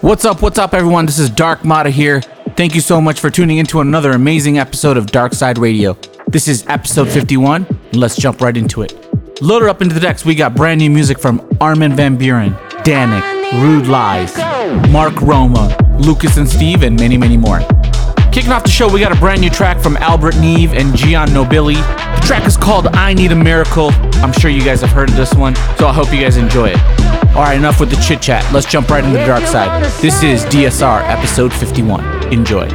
What's up, what's up, everyone? This is Darkmada here. Thank you so much for tuning into another amazing episode of DARKSYDE Radio. This is episode 51, and let's jump right into it. Loaded up into the decks, we got brand new music from Armin van Buuren, Dannic, Rude Lies, Mark Roma, Lucas and Steve, and many, many more. Kicking off the show, we got a brand new track from Albert Neve and Gian Nobilee. The track is called I Need a Miracle. I'm sure you guys have heard of this one, so I hope you guys enjoy it. Alright, enough with the chit chat. Let's jump right into the dark side. This is DSR episode 51. Enjoy.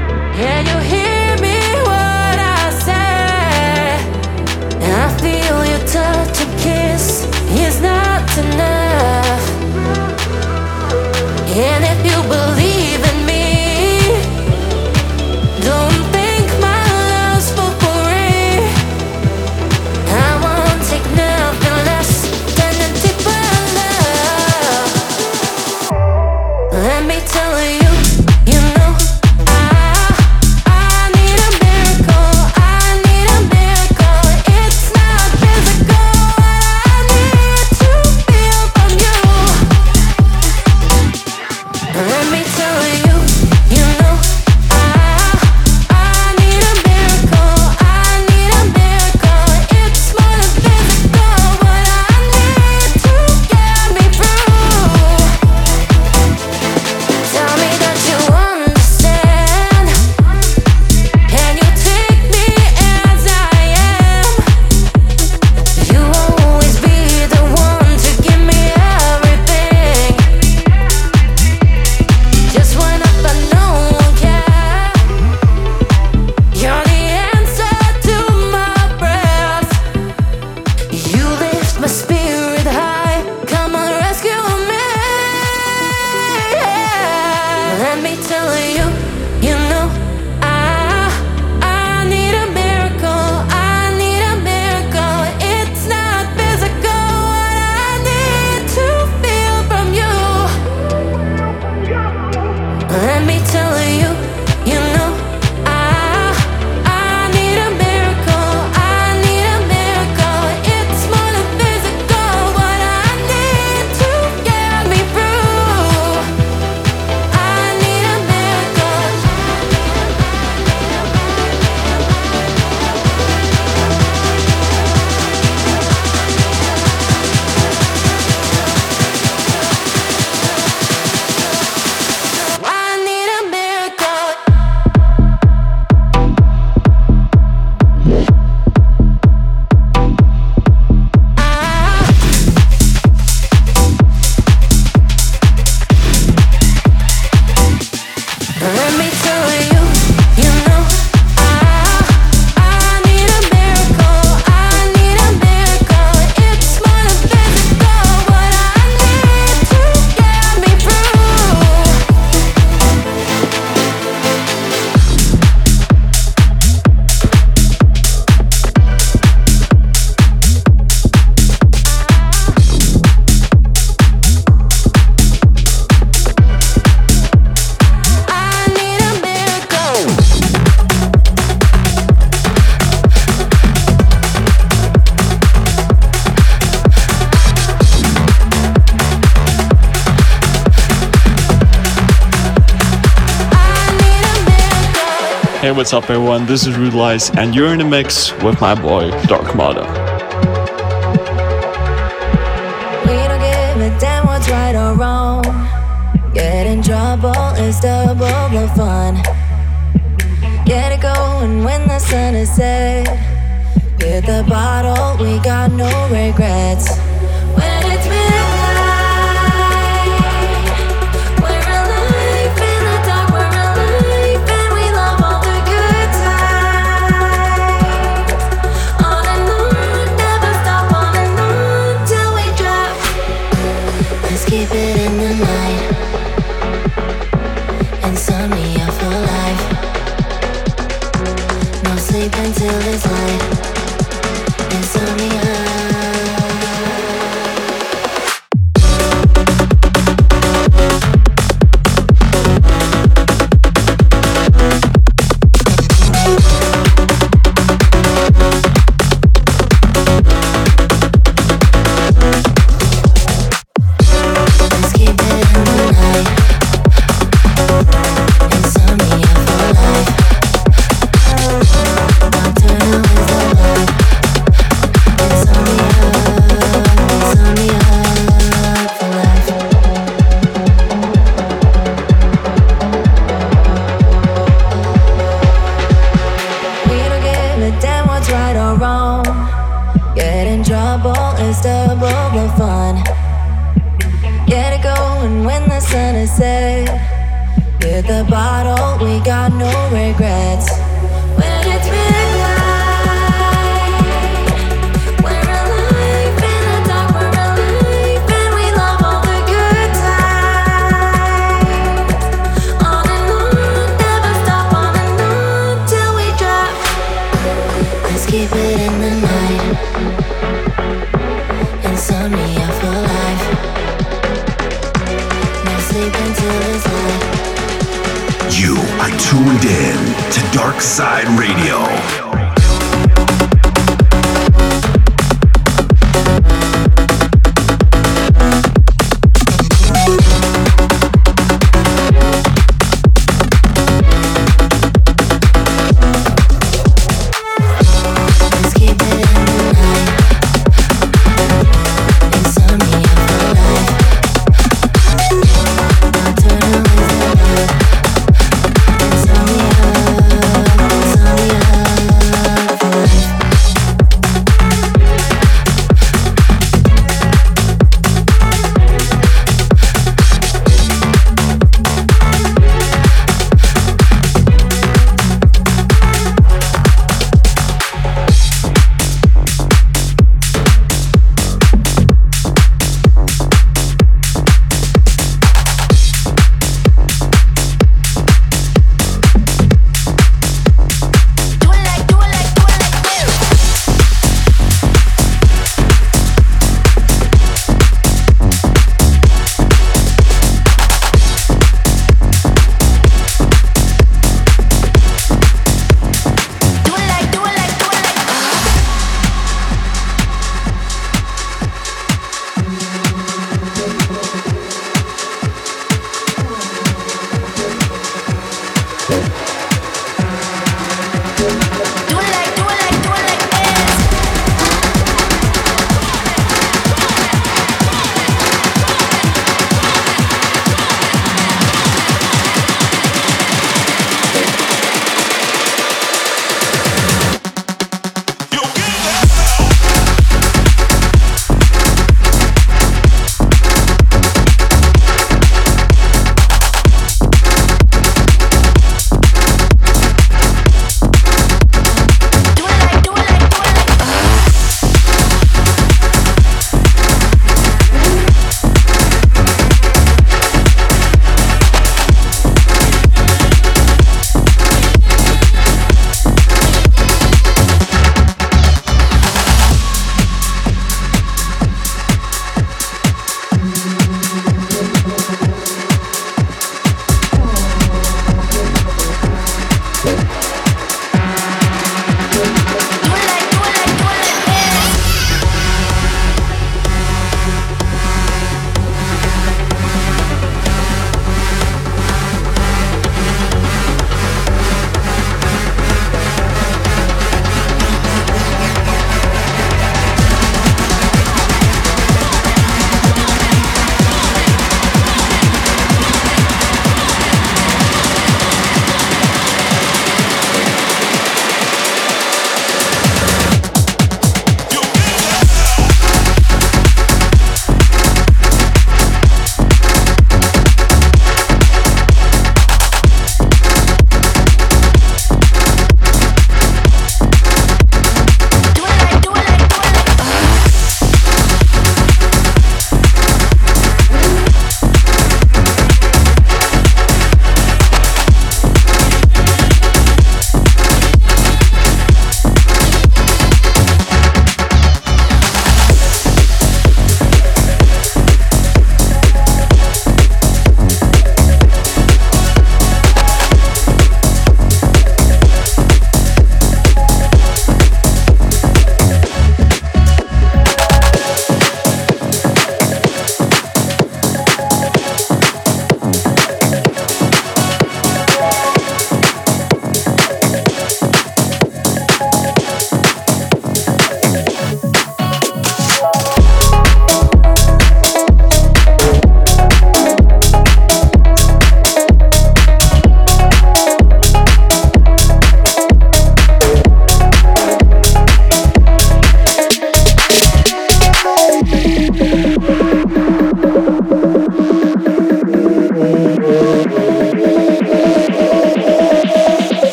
What's up, everyone? This is RudeLies, and you're in the mix with my boy, Darkmada. We don't give a damn what's right or wrong. Get in trouble is double the fun. Get it going when the sun is set. Hit the bottle, we got no regrets.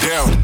down.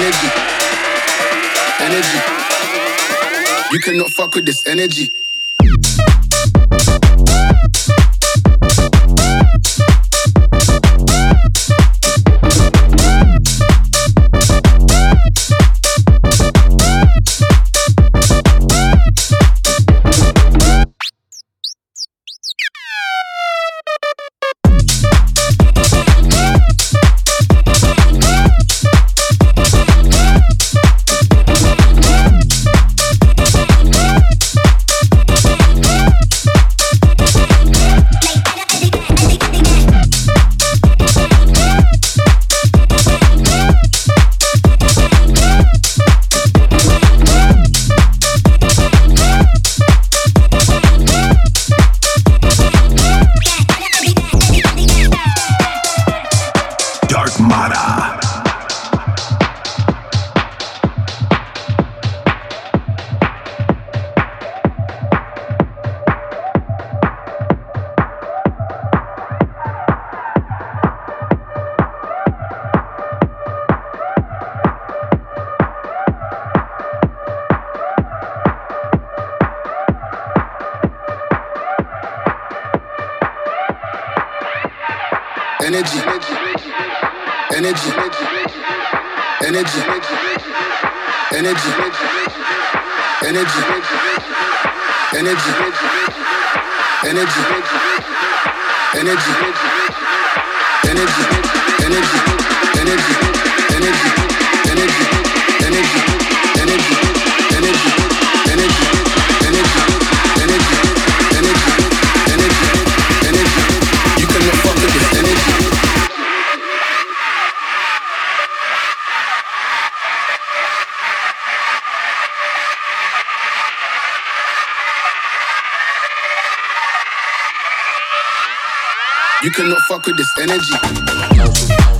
Energy. Energy. You cannot fuck with this energy. You cannot fuck with this energy.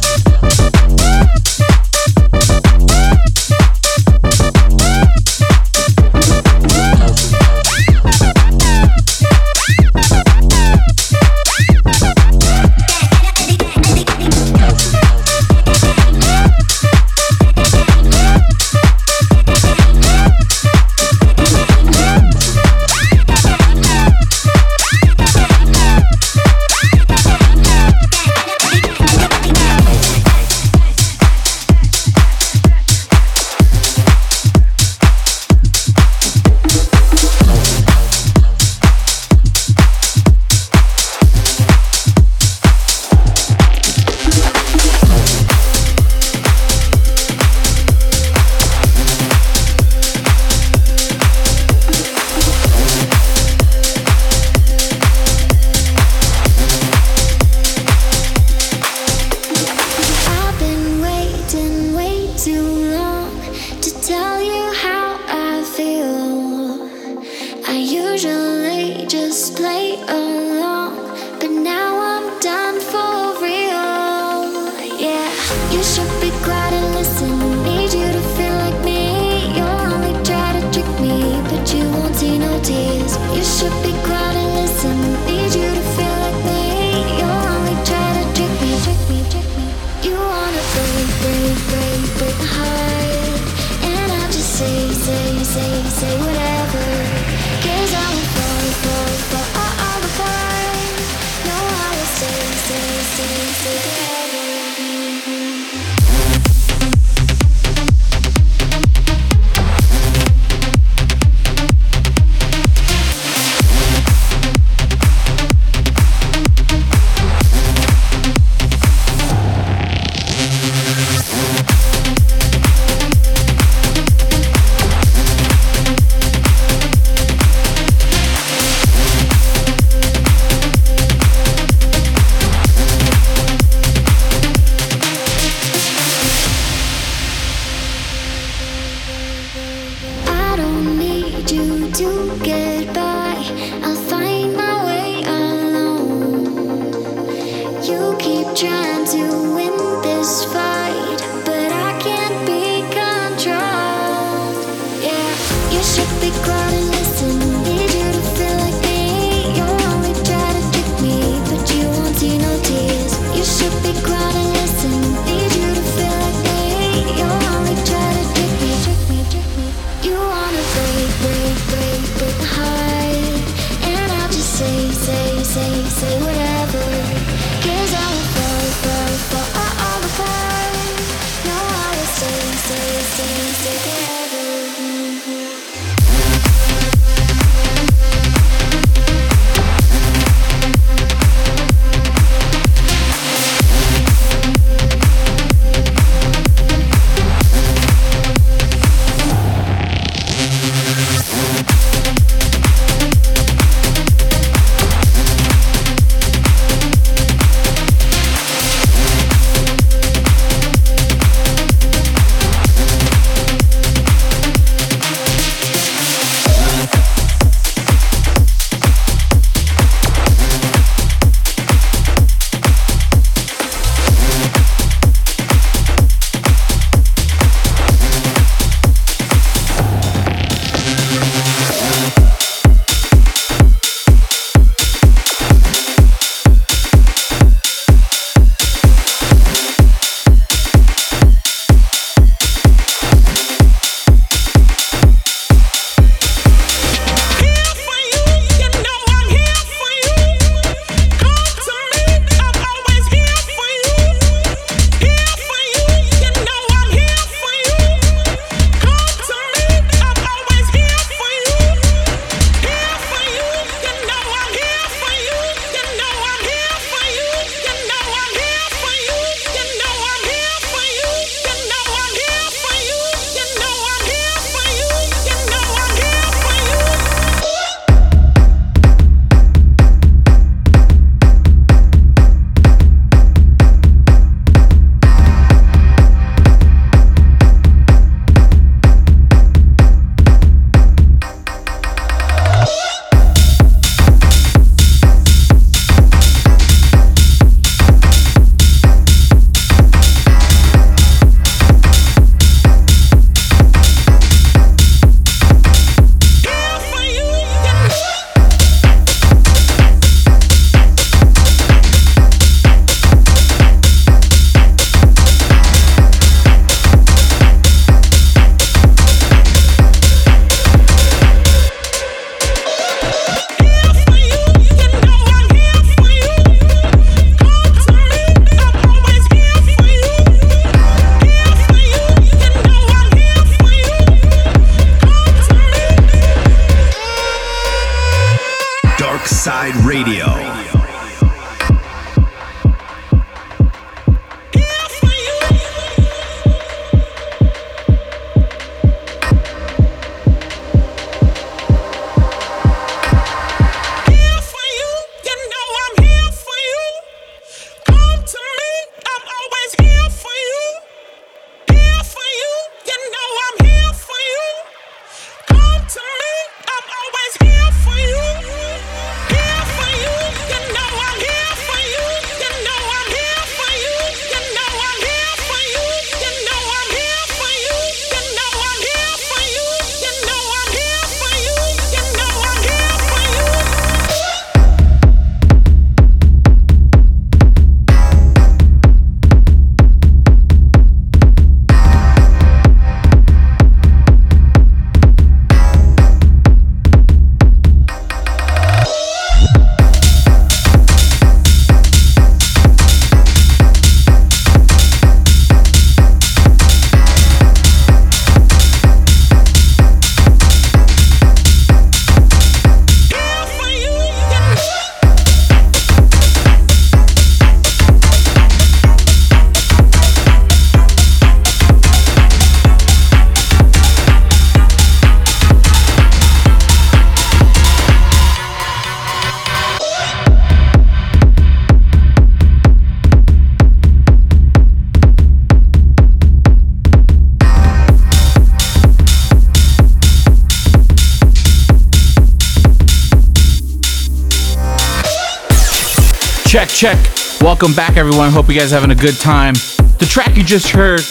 Check. Welcome back, everyone. Hope you guys are having a good time. The track you just heard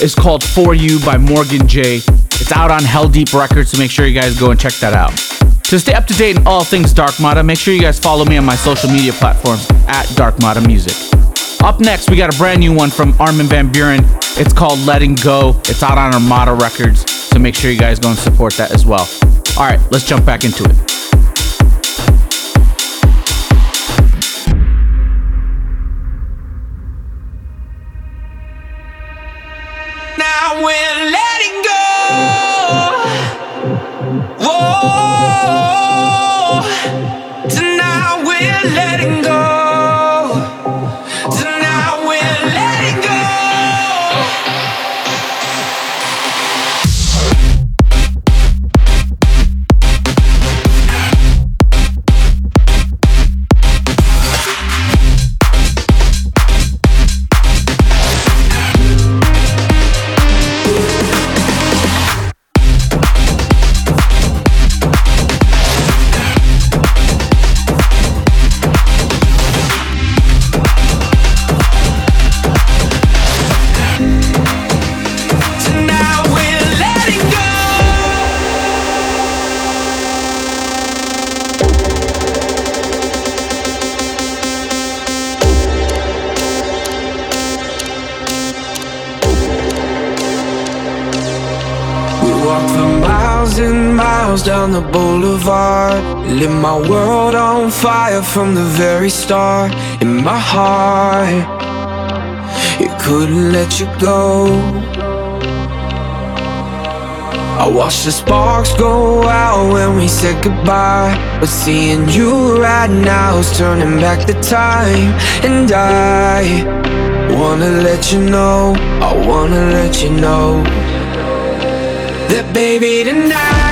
is called For You by MorganJ. It's out on Hell Deep Records, so make sure you guys go and check that out. To stay up to date in all things Darkmada, make sure you guys follow me on my social media platforms at Darkmada Music. Up next, we got a brand new one from Armin van Buuren. It's called Letting Go. It's out on Armada Records, so make sure you guys go and support that as well. All right, let's jump back into it. I went letting go. Whoa. Down the boulevard. Lit my world on fire from the very start. In my heart, it couldn't let you go. I watched the sparks go out when we said goodbye. But seeing you right now is turning back the time. And I wanna let you know, I wanna let you know baby tonight.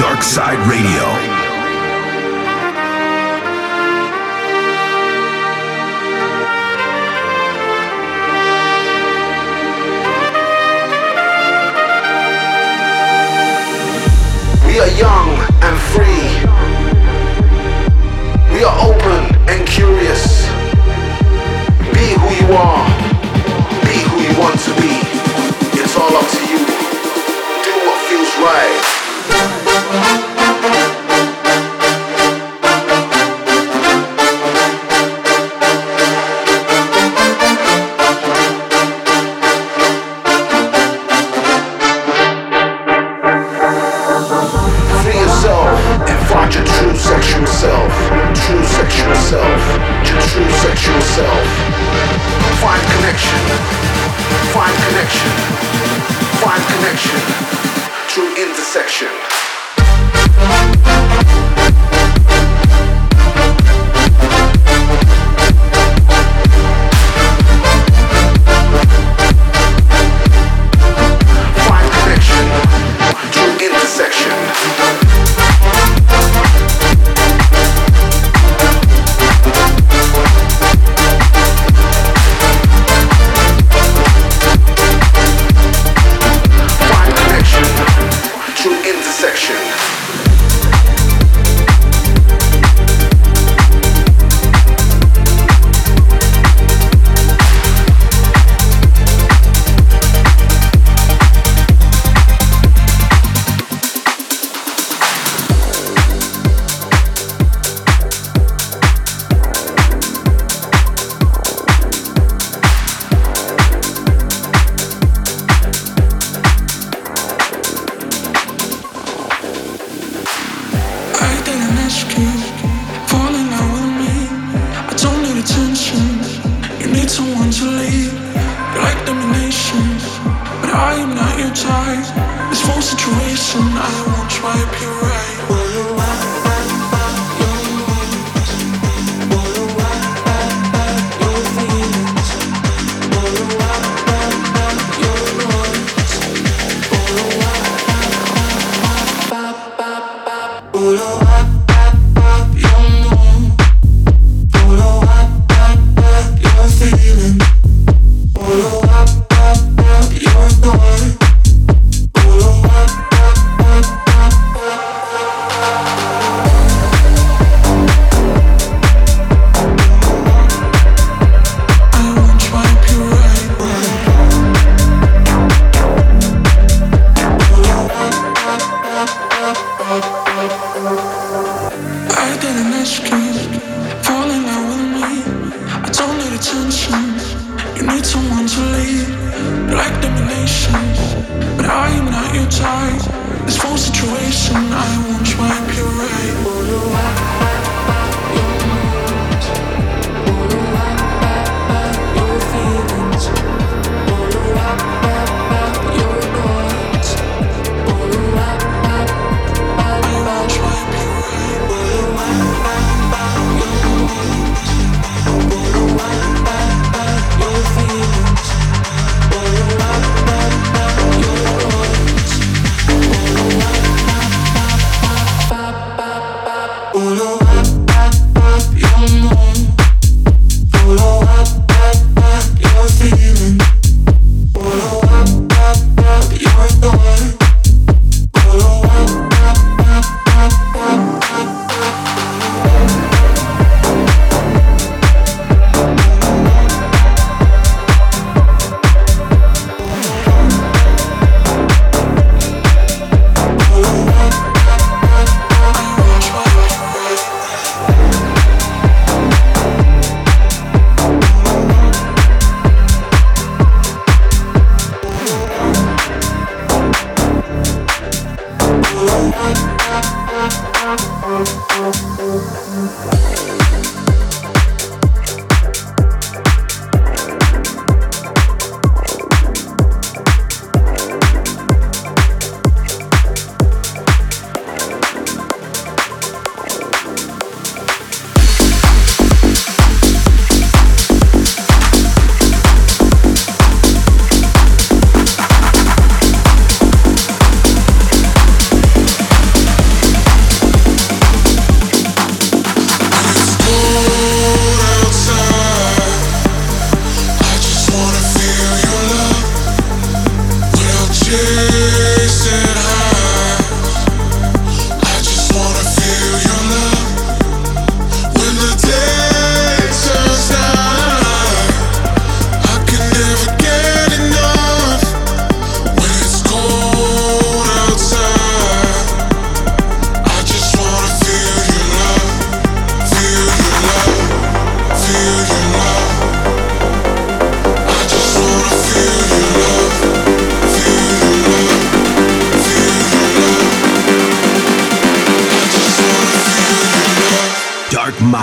DARKSYDE Radio. We are young and free. We are open and curious. Be who you are.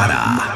Mata.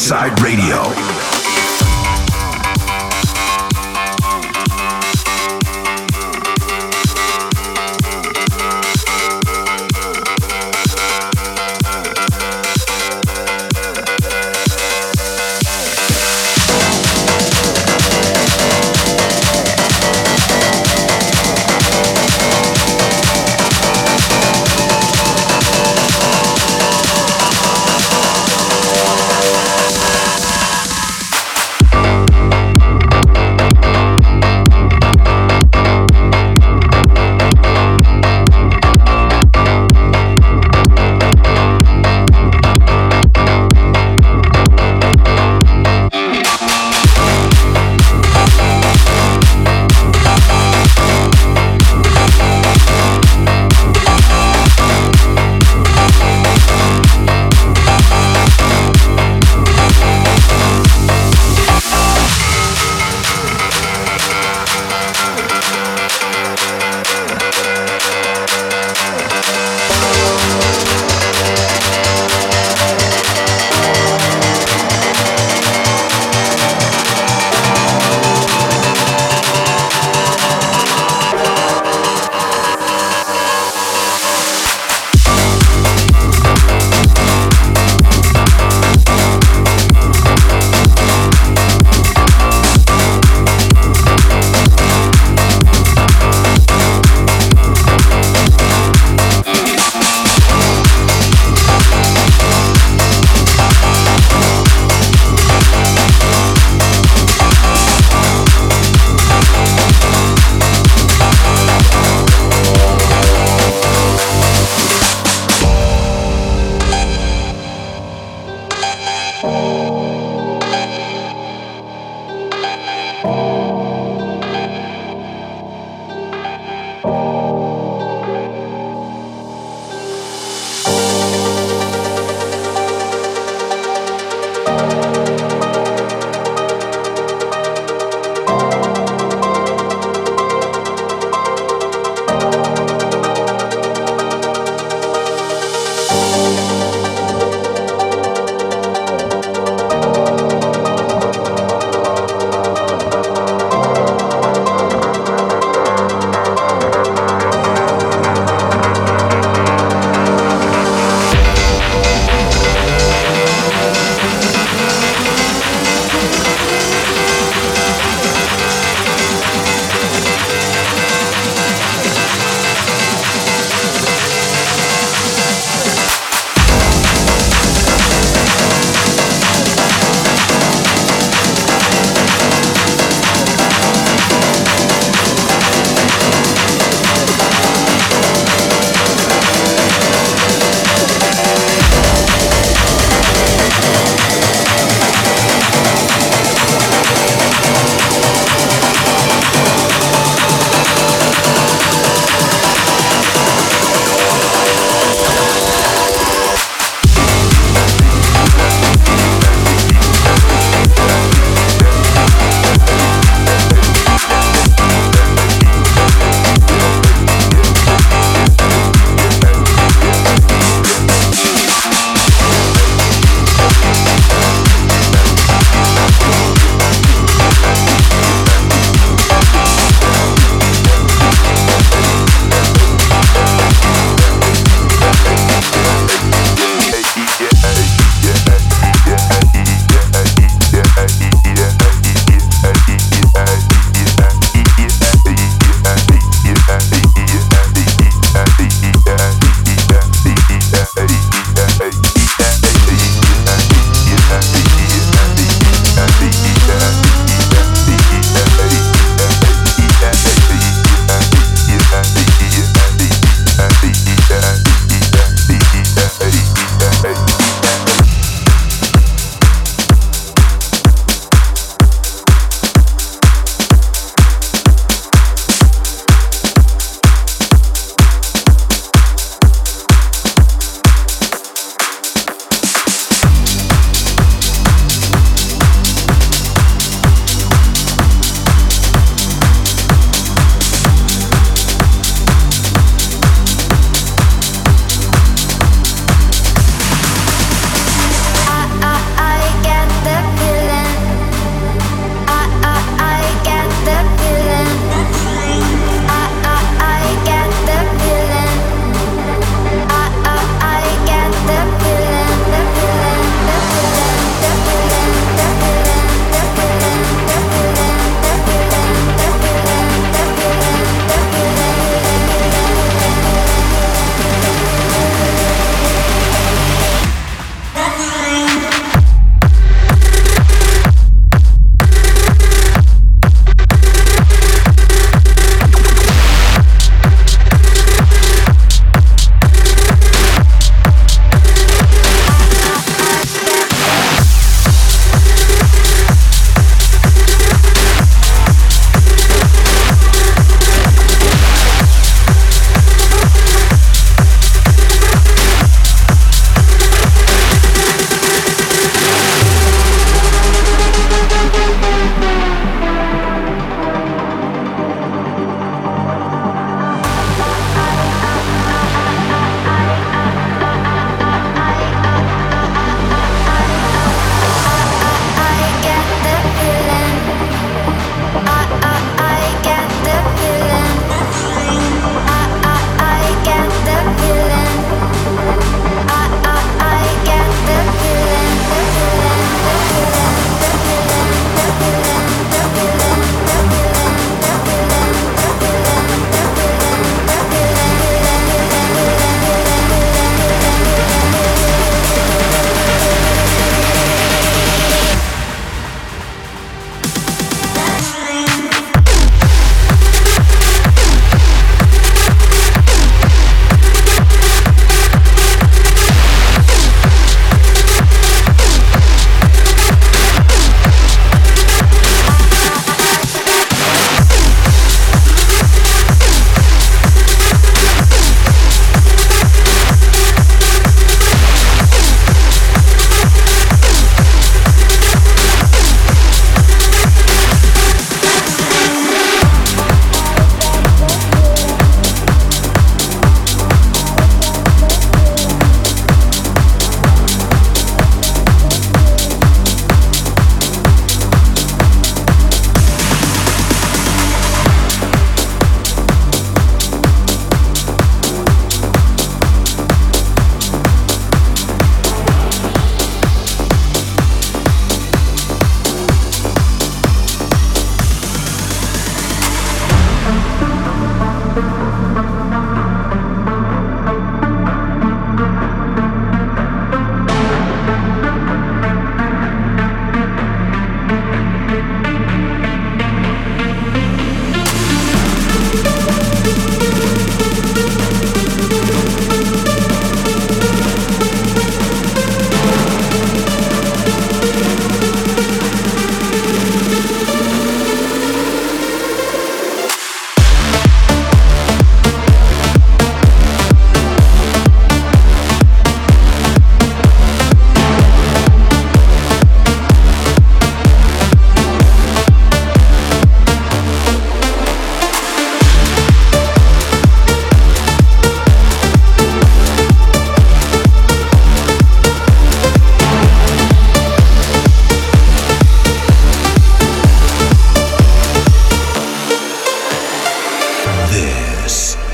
Side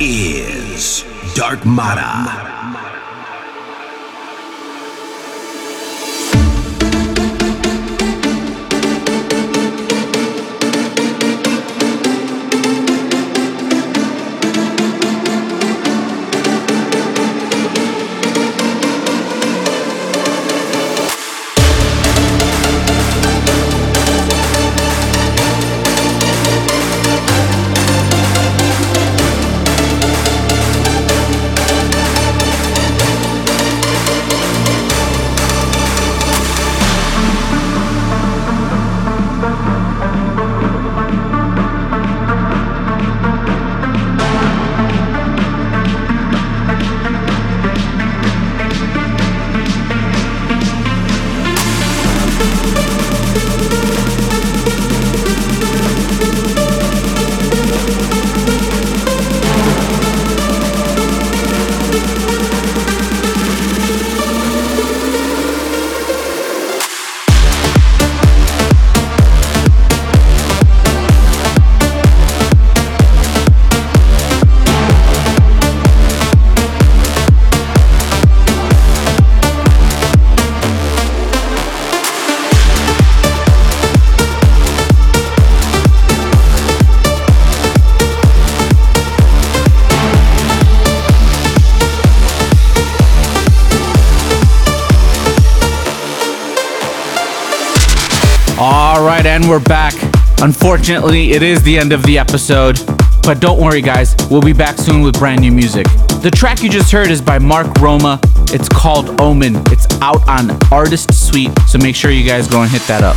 is Darkmada. And we're back. Unfortunately, it is the end of the episode, but don't worry, guys. We'll be back soon with brand new music. The track you just heard is by Mark Roma. It's called Omen. It's out on Artist Suite, so make sure you guys go and hit that up.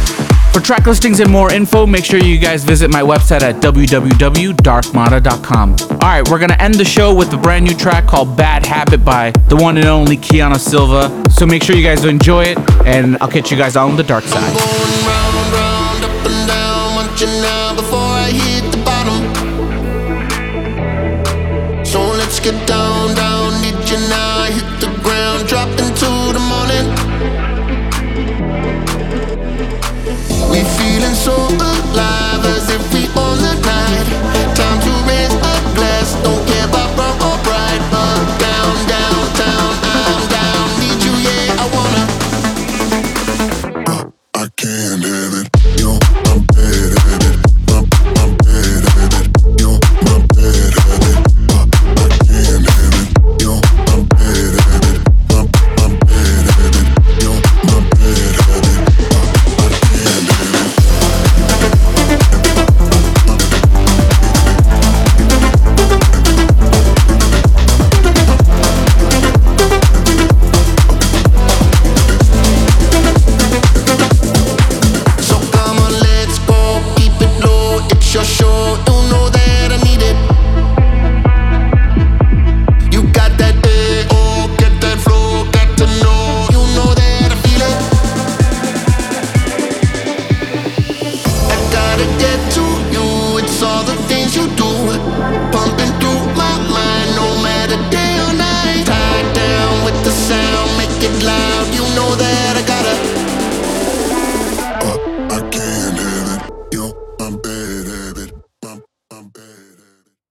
For track listings and more info, make sure you guys visit my website at www.darkmada.com. All right, we're gonna end the show with a brand new track called Bad Habit by the one and only Keanu Silva. So make sure you guys enjoy it, and I'll catch you guys on the dark side. Down, now before I hit the bottom. So let's get down,